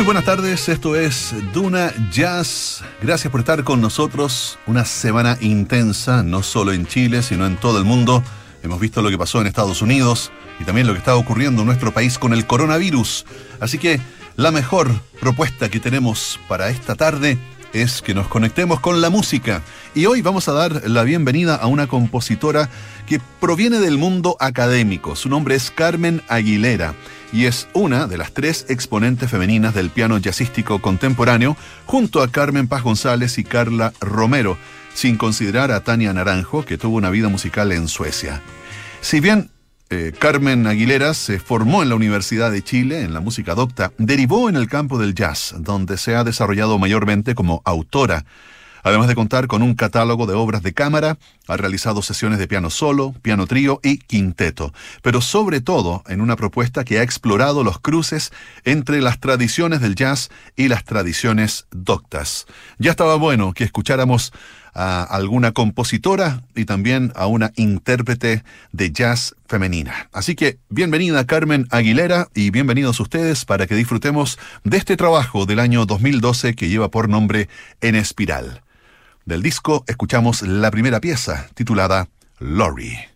Muy buenas tardes, esto es Duna Jazz. Gracias por estar con nosotros. Una semana intensa, no solo en Chile, sino en todo el mundo. Hemos visto lo que pasó en Estados Unidos y también lo que está ocurriendo en nuestro país con el coronavirus. Así que la mejor propuesta que tenemos para esta tarde es que nos conectemos con la música. Y hoy vamos a dar la bienvenida a una compositora que proviene del mundo académico. Su nombre es Carmen Aguilera y es una de las tres exponentes femeninas del piano jazzístico contemporáneo, junto a Carmen Paz González y Carla Romero, sin considerar a Tania Naranjo, que tuvo una vida musical en Suecia. Si bien eh, Carmen Aguilera se formó en la Universidad de Chile en la música docta, derivó en el campo del jazz, donde se ha desarrollado mayormente como autora. Además de contar con un catálogo de obras de cámara, ha realizado sesiones de piano solo, piano trío y quinteto, pero sobre todo en una propuesta que ha explorado los cruces entre las tradiciones del jazz y las tradiciones doctas. Ya estaba bueno que escucháramos a alguna compositora y también a una intérprete de jazz femenina. Así que bienvenida Carmen Aguilera y bienvenidos ustedes para que disfrutemos de este trabajo del año 2012 que lleva por nombre En Espiral. Del disco escuchamos la primera pieza titulada Lori.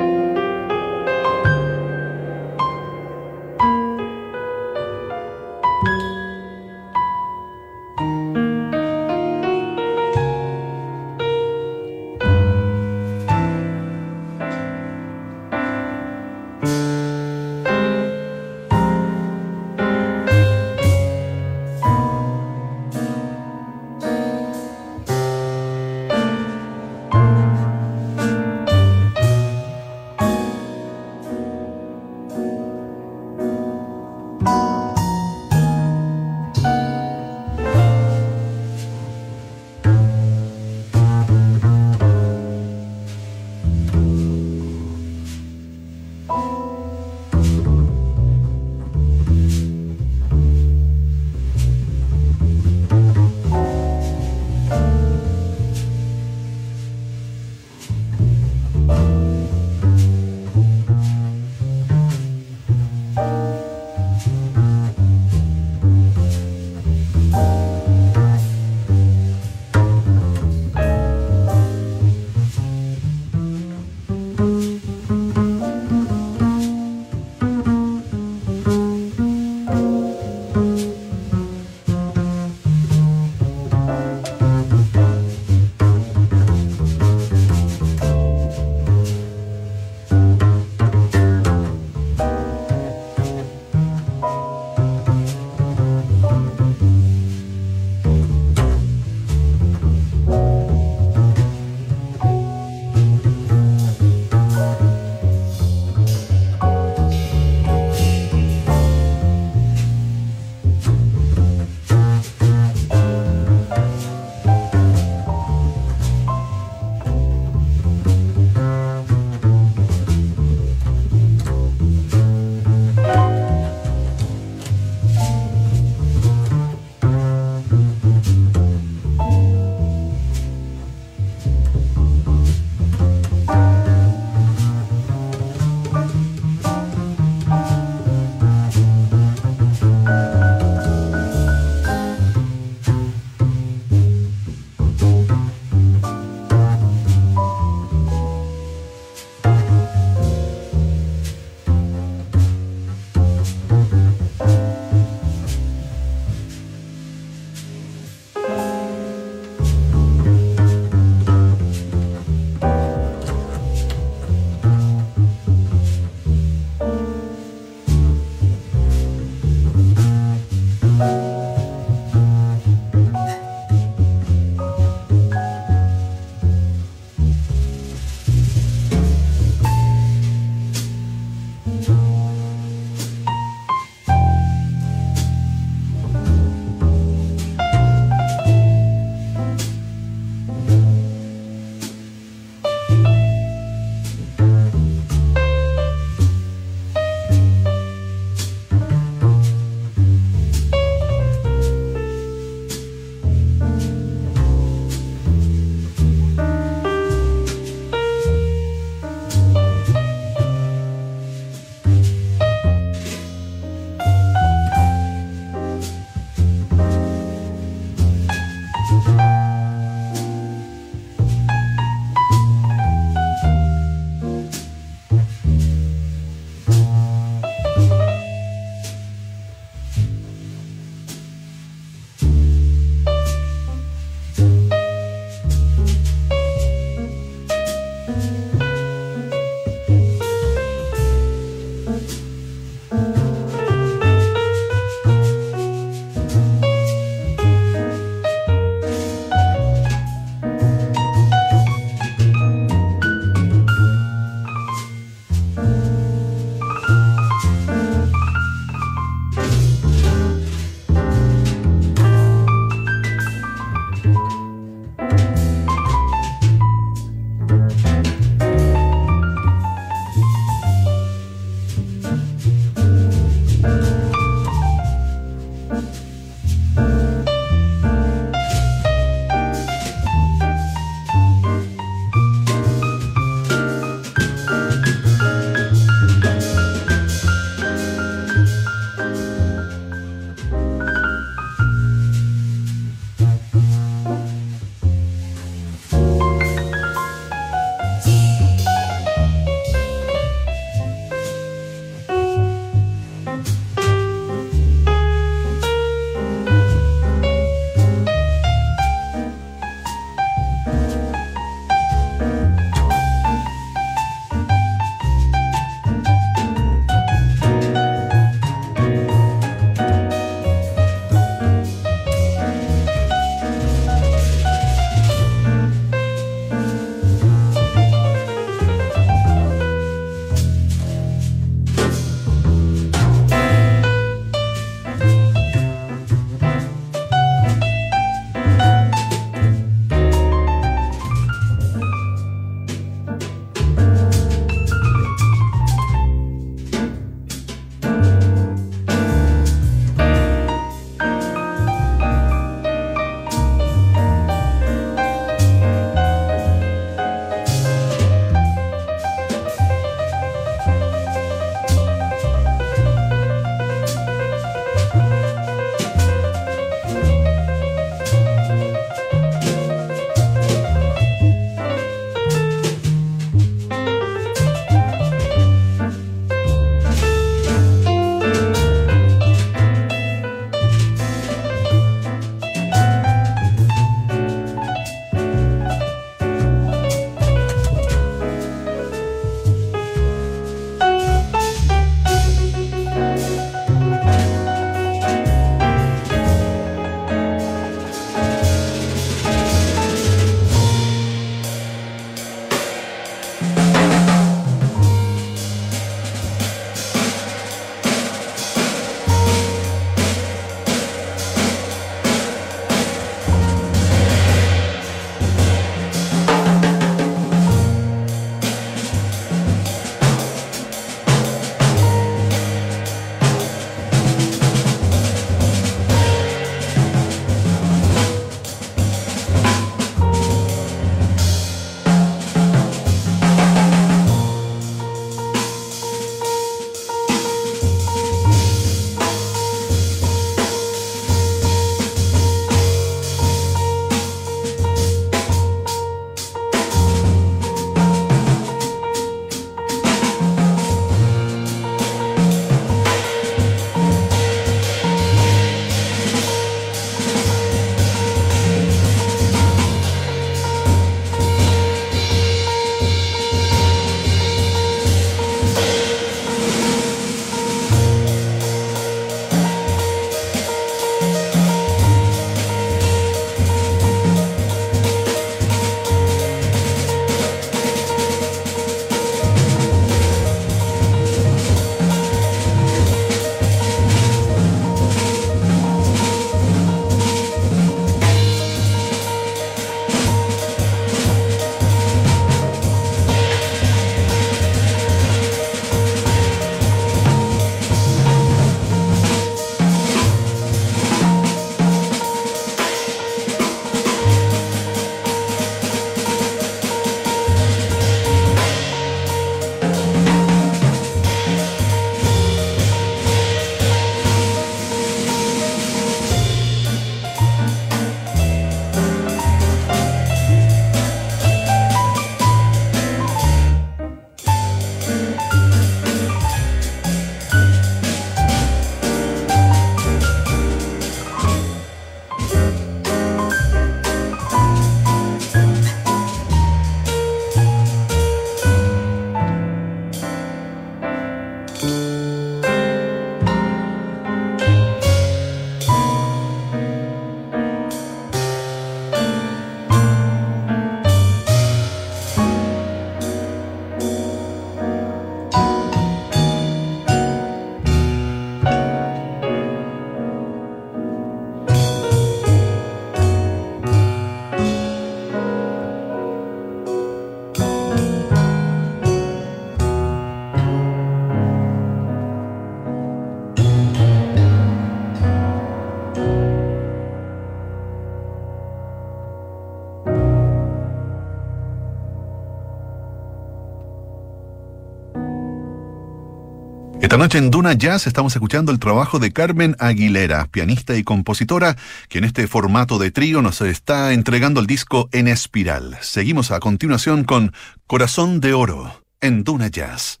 Esta noche en Duna Jazz estamos escuchando el trabajo de Carmen Aguilera, pianista y compositora, que en este formato de trío nos está entregando el disco en espiral. Seguimos a continuación con Corazón de Oro en Duna Jazz.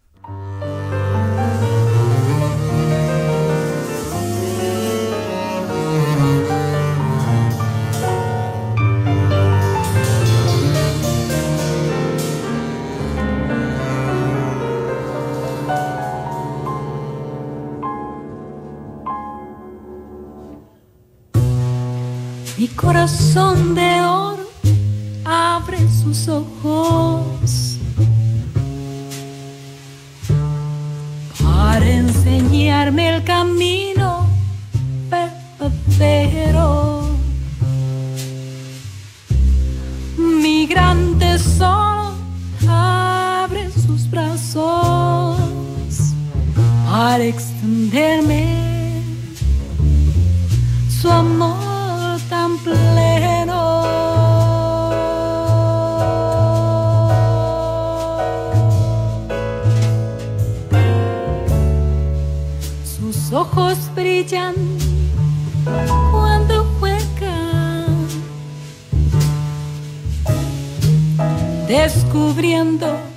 Corazón de oro abre sus ojos para enseñarme el camino verdadero. Mi gran tesoro abre sus brazos para extenderme ojos brillan cuando juegan, descubriendo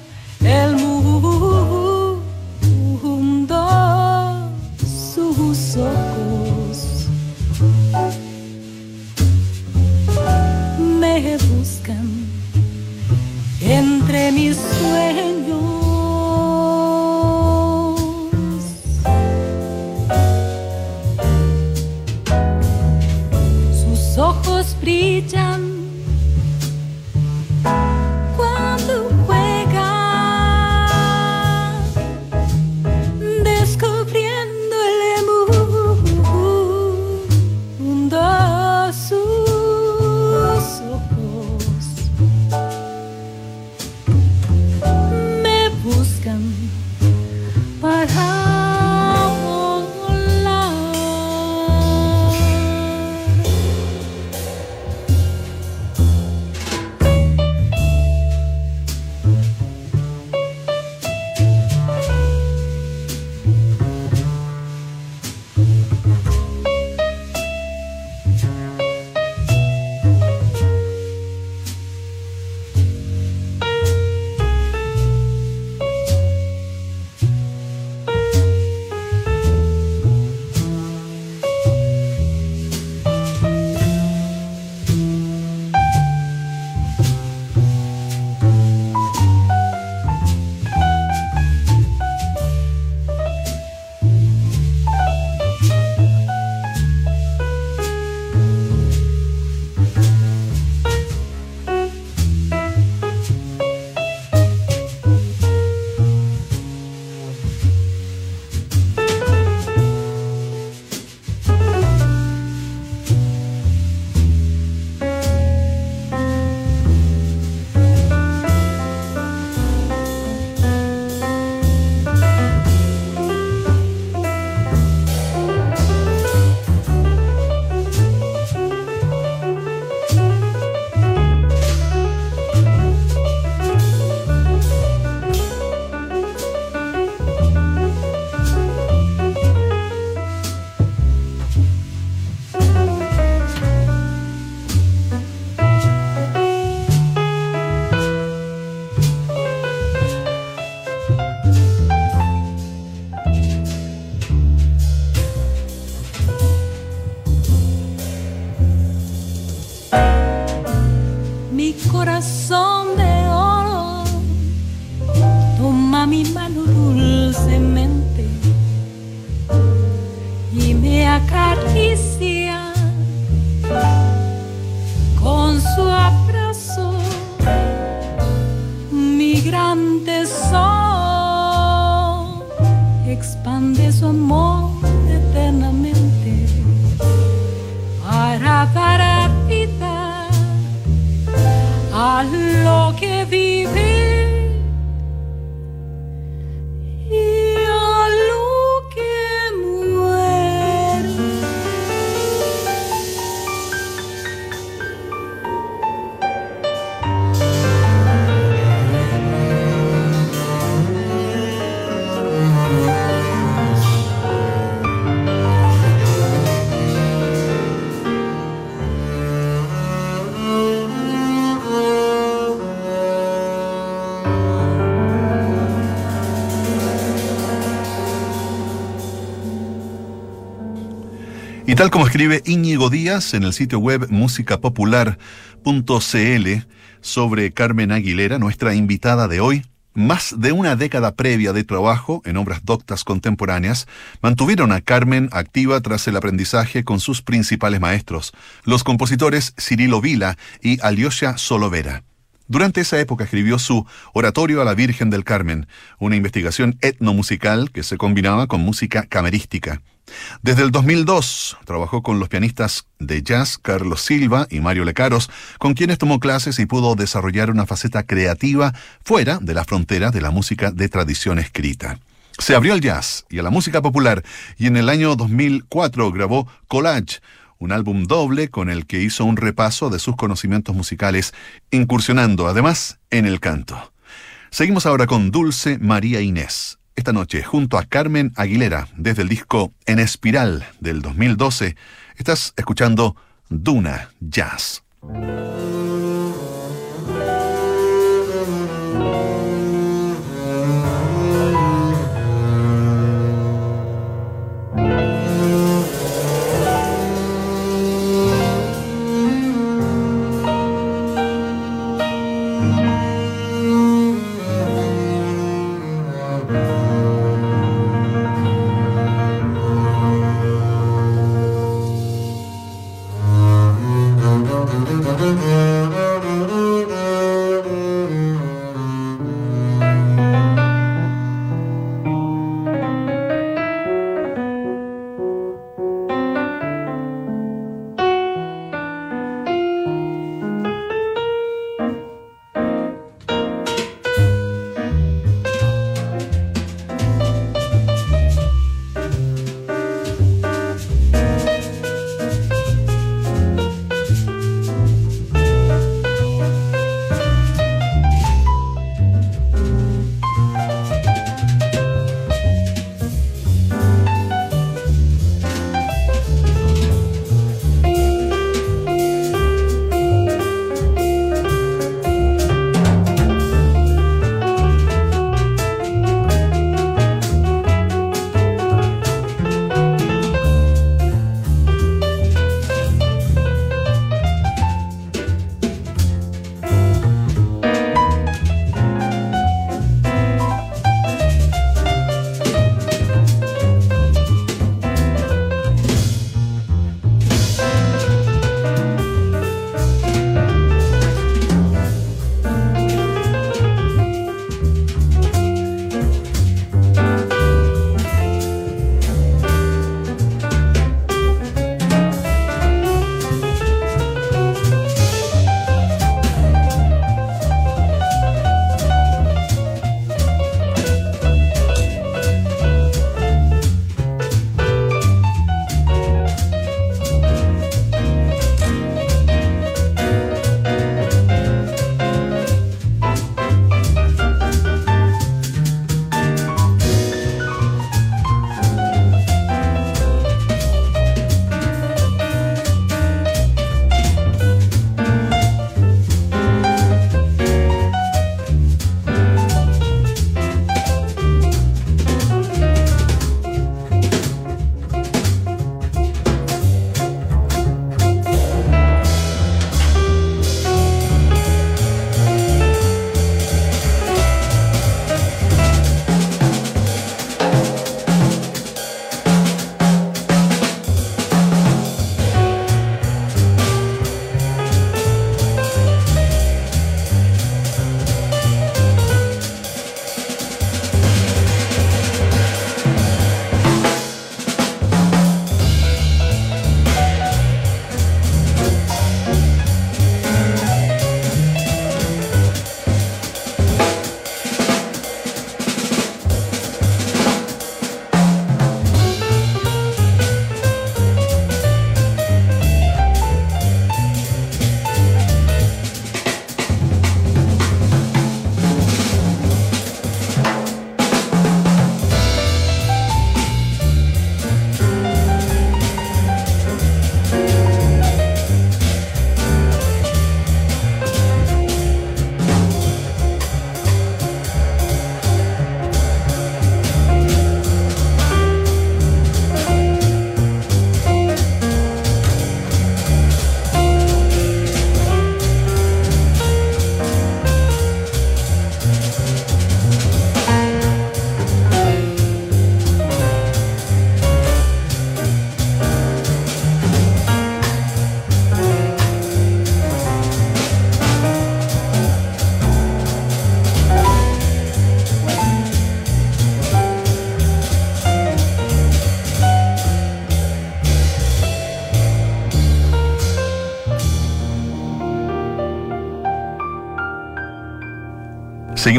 tal como escribe Íñigo Díaz en el sitio web musicapopular.cl sobre Carmen Aguilera, nuestra invitada de hoy, más de una década previa de trabajo en obras doctas contemporáneas mantuvieron a Carmen activa tras el aprendizaje con sus principales maestros, los compositores Cirilo Vila y Alyosha Solovera. Durante esa época escribió su Oratorio a la Virgen del Carmen, una investigación etnomusical que se combinaba con música camerística. Desde el 2002 trabajó con los pianistas de jazz Carlos Silva y Mario Lecaros, con quienes tomó clases y pudo desarrollar una faceta creativa fuera de la frontera de la música de tradición escrita. Se abrió al jazz y a la música popular y en el año 2004 grabó Collage, un álbum doble con el que hizo un repaso de sus conocimientos musicales, incursionando además en el canto. Seguimos ahora con Dulce María Inés. Esta noche, junto a Carmen Aguilera, desde el disco En Espiral del 2012, estás escuchando Duna Jazz.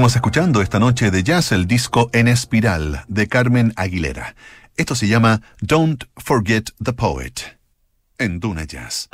Seguimos escuchando esta noche de jazz el disco En Espiral de Carmen Aguilera. Esto se llama Don't Forget the Poet en Duna Jazz.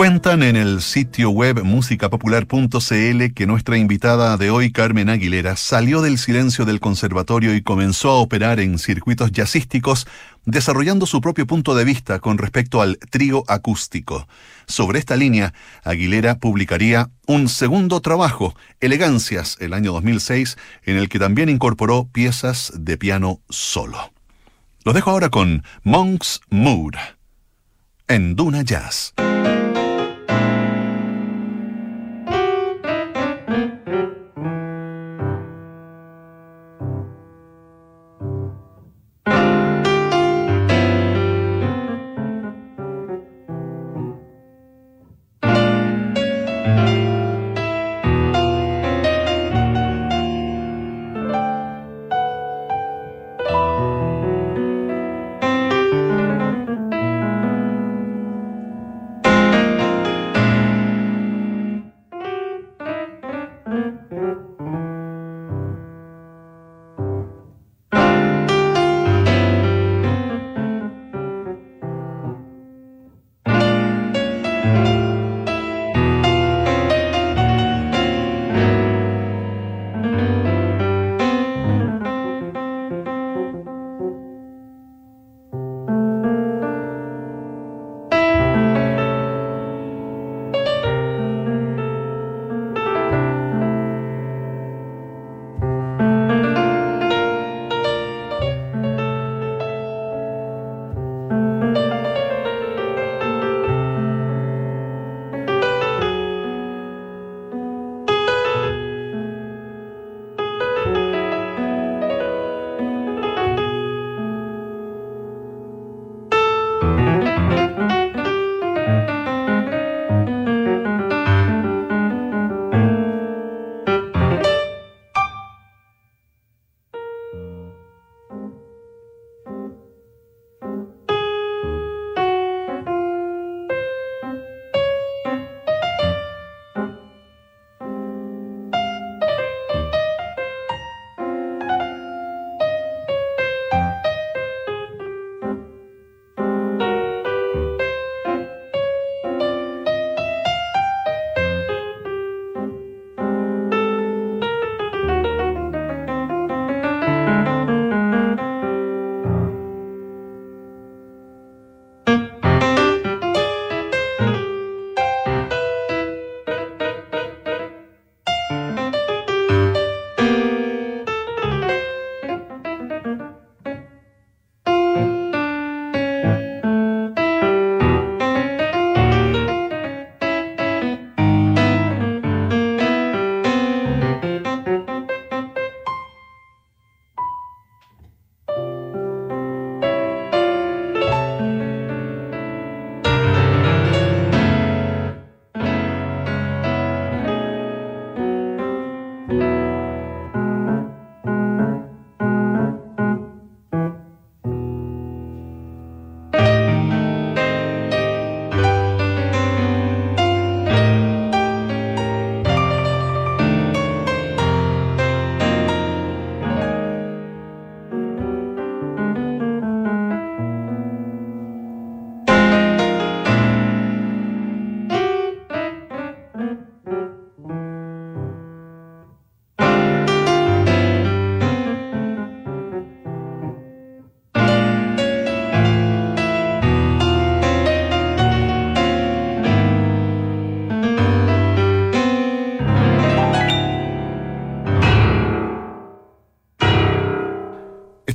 Cuentan en el sitio web musicapopular.cl que nuestra invitada de hoy, Carmen Aguilera, salió del silencio del conservatorio y comenzó a operar en circuitos jazzísticos, desarrollando su propio punto de vista con respecto al trío acústico. Sobre esta línea, Aguilera publicaría un segundo trabajo, Elegancias, el año 2006, en el que también incorporó piezas de piano solo. Lo dejo ahora con Monk's Mood en Duna Jazz.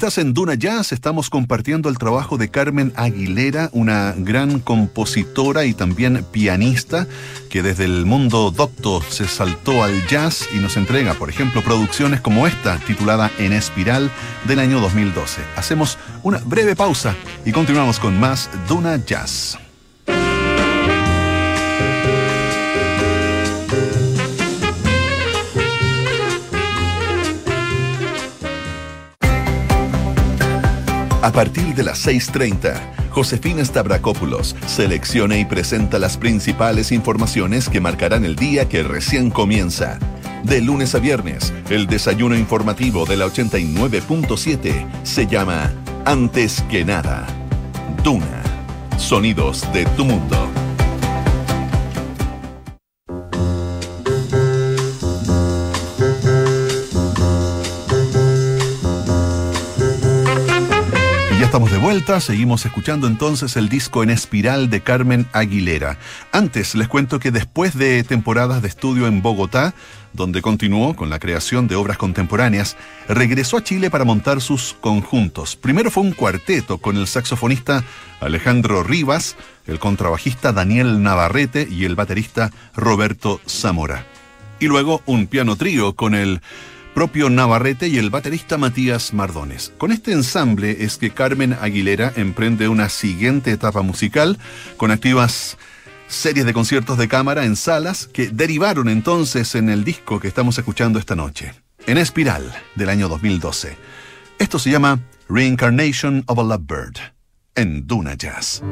En Duna Jazz, estamos compartiendo el trabajo de Carmen Aguilera, una gran compositora y también pianista que desde el mundo docto se saltó al jazz y nos entrega, por ejemplo, producciones como esta, titulada En Espiral, del año 2012. Hacemos una breve pausa y continuamos con más Duna Jazz. A partir de las 6.30, Josefina Stavrakopoulos selecciona y presenta las principales informaciones que marcarán el día que recién comienza. De lunes a viernes, el desayuno informativo de la 89.7 se llama Antes que nada. Duna. Sonidos de tu mundo. Seguimos escuchando entonces el disco en espiral de Carmen Aguilera. Antes les cuento que después de temporadas de estudio en Bogotá, donde continuó con la creación de obras contemporáneas, regresó a Chile para montar sus conjuntos. Primero fue un cuarteto con el saxofonista Alejandro Rivas, el contrabajista Daniel Navarrete y el baterista Roberto Zamora. Y luego un piano trío con el propio Navarrete y el baterista Matías Mardones. Con este ensamble es que Carmen Aguilera emprende una siguiente etapa musical con activas series de conciertos de cámara en salas que derivaron entonces en el disco que estamos escuchando esta noche, en Espiral del año 2012. Esto se llama Reincarnation of a Lovebird en Duna Jazz.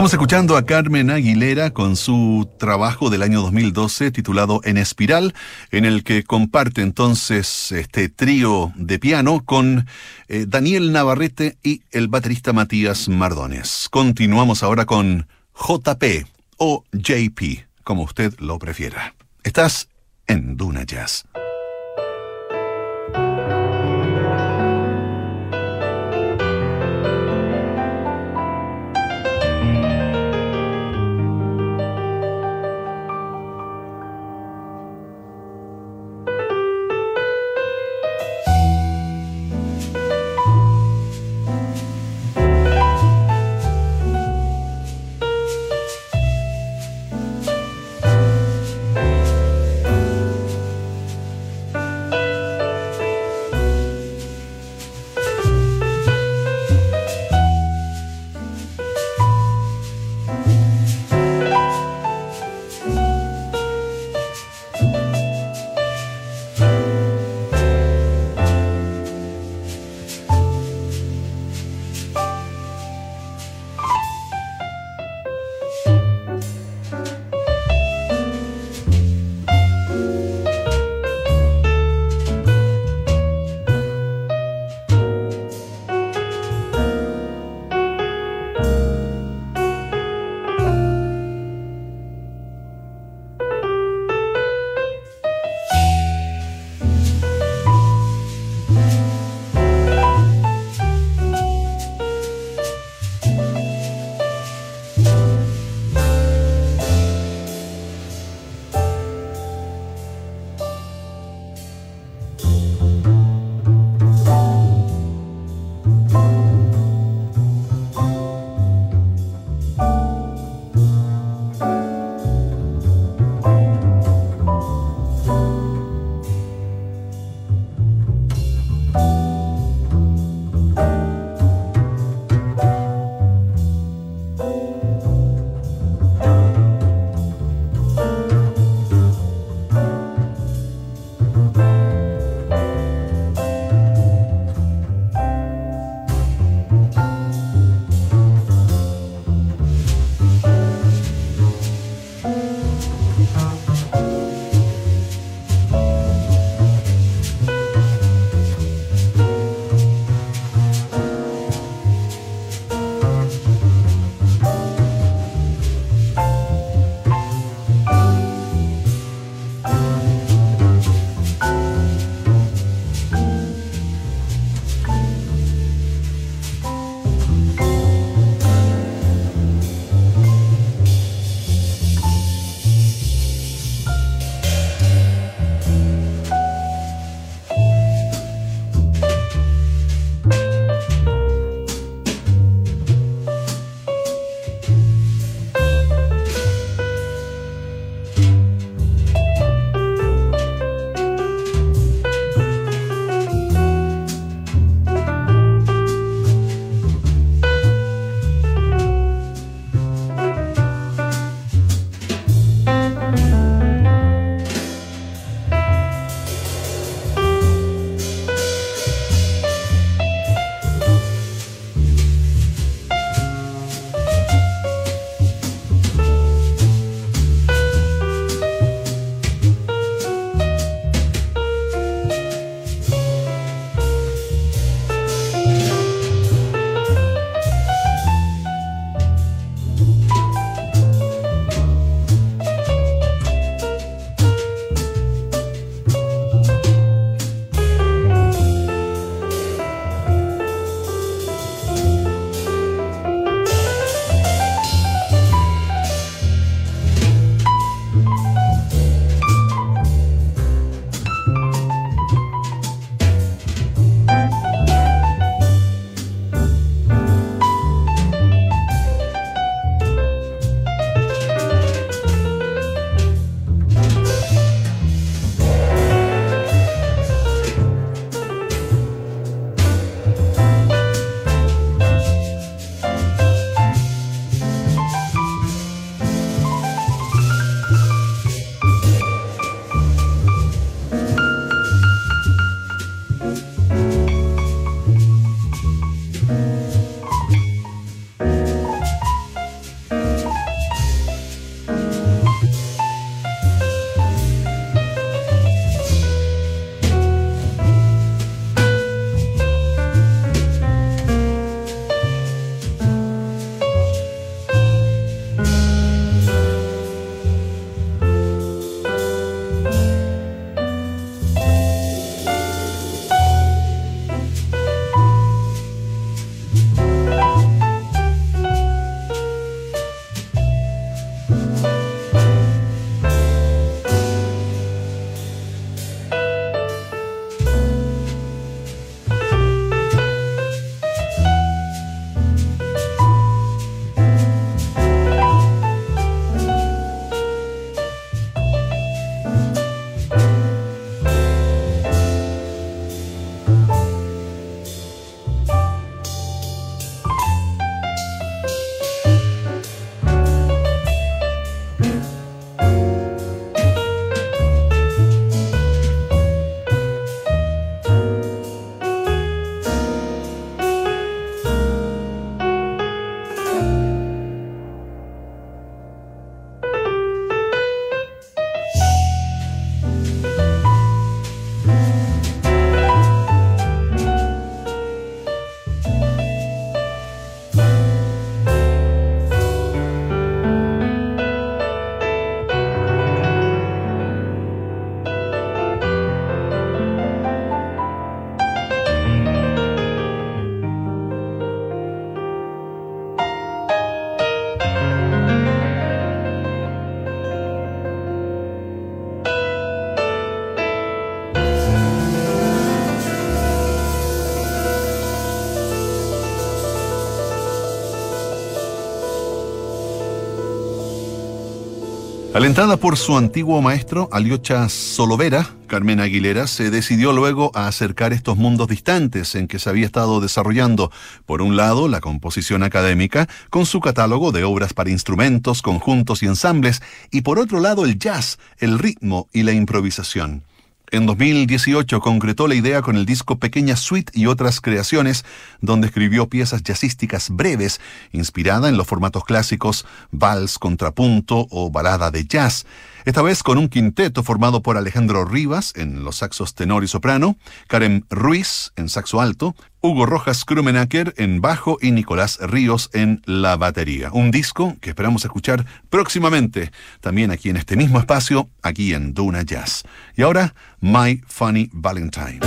Estamos escuchando a Carmen Aguilera con su trabajo del año 2012 titulado En Espiral, en el que comparte entonces este trío de piano con eh, Daniel Navarrete y el baterista Matías Mardones. Continuamos ahora con JP o JP, como usted lo prefiera. Estás en Duna Jazz. Alentada por su antiguo maestro, Aliocha Solovera, Carmen Aguilera se decidió luego a acercar estos mundos distantes en que se había estado desarrollando, por un lado, la composición académica, con su catálogo de obras para instrumentos, conjuntos y ensambles, y por otro lado, el jazz, el ritmo y la improvisación. En 2018 concretó la idea con el disco Pequeña Suite y otras creaciones, donde escribió piezas jazzísticas breves, inspirada en los formatos clásicos vals, contrapunto o balada de jazz. Esta vez con un quinteto formado por Alejandro Rivas en los saxos tenor y soprano, Karen Ruiz en saxo alto, Hugo Rojas Krumenacker en bajo y Nicolás Ríos en la batería. Un disco que esperamos escuchar próximamente, también aquí en este mismo espacio, aquí en Duna Jazz. Y ahora, My Funny Valentine.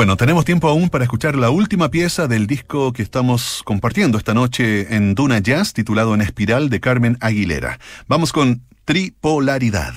Bueno, tenemos tiempo aún para escuchar la última pieza del disco que estamos compartiendo esta noche en Duna Jazz, titulado En Espiral de Carmen Aguilera. Vamos con Tripolaridad.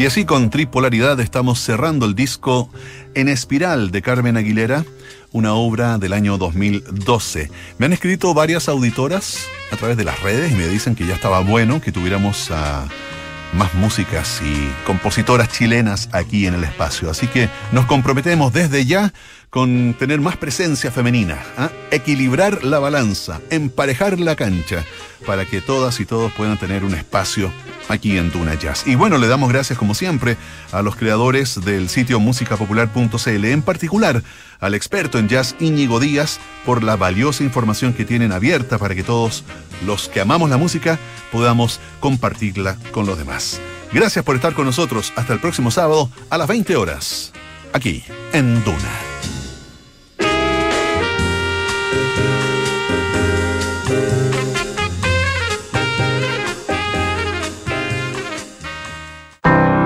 Y así con tripolaridad estamos cerrando el disco En Espiral de Carmen Aguilera, una obra del año 2012. Me han escrito varias auditoras a través de las redes y me dicen que ya estaba bueno que tuviéramos a más músicas y compositoras chilenas aquí en el espacio. Así que nos comprometemos desde ya con tener más presencia femenina, ¿ah? equilibrar la balanza, emparejar la cancha, para que todas y todos puedan tener un espacio aquí en Duna Jazz. Y bueno, le damos gracias como siempre a los creadores del sitio musicapopular.cl, en particular al experto en jazz Íñigo Díaz, por la valiosa información que tienen abierta para que todos los que amamos la música podamos compartirla con los demás. Gracias por estar con nosotros. Hasta el próximo sábado a las 20 horas, aquí en Duna.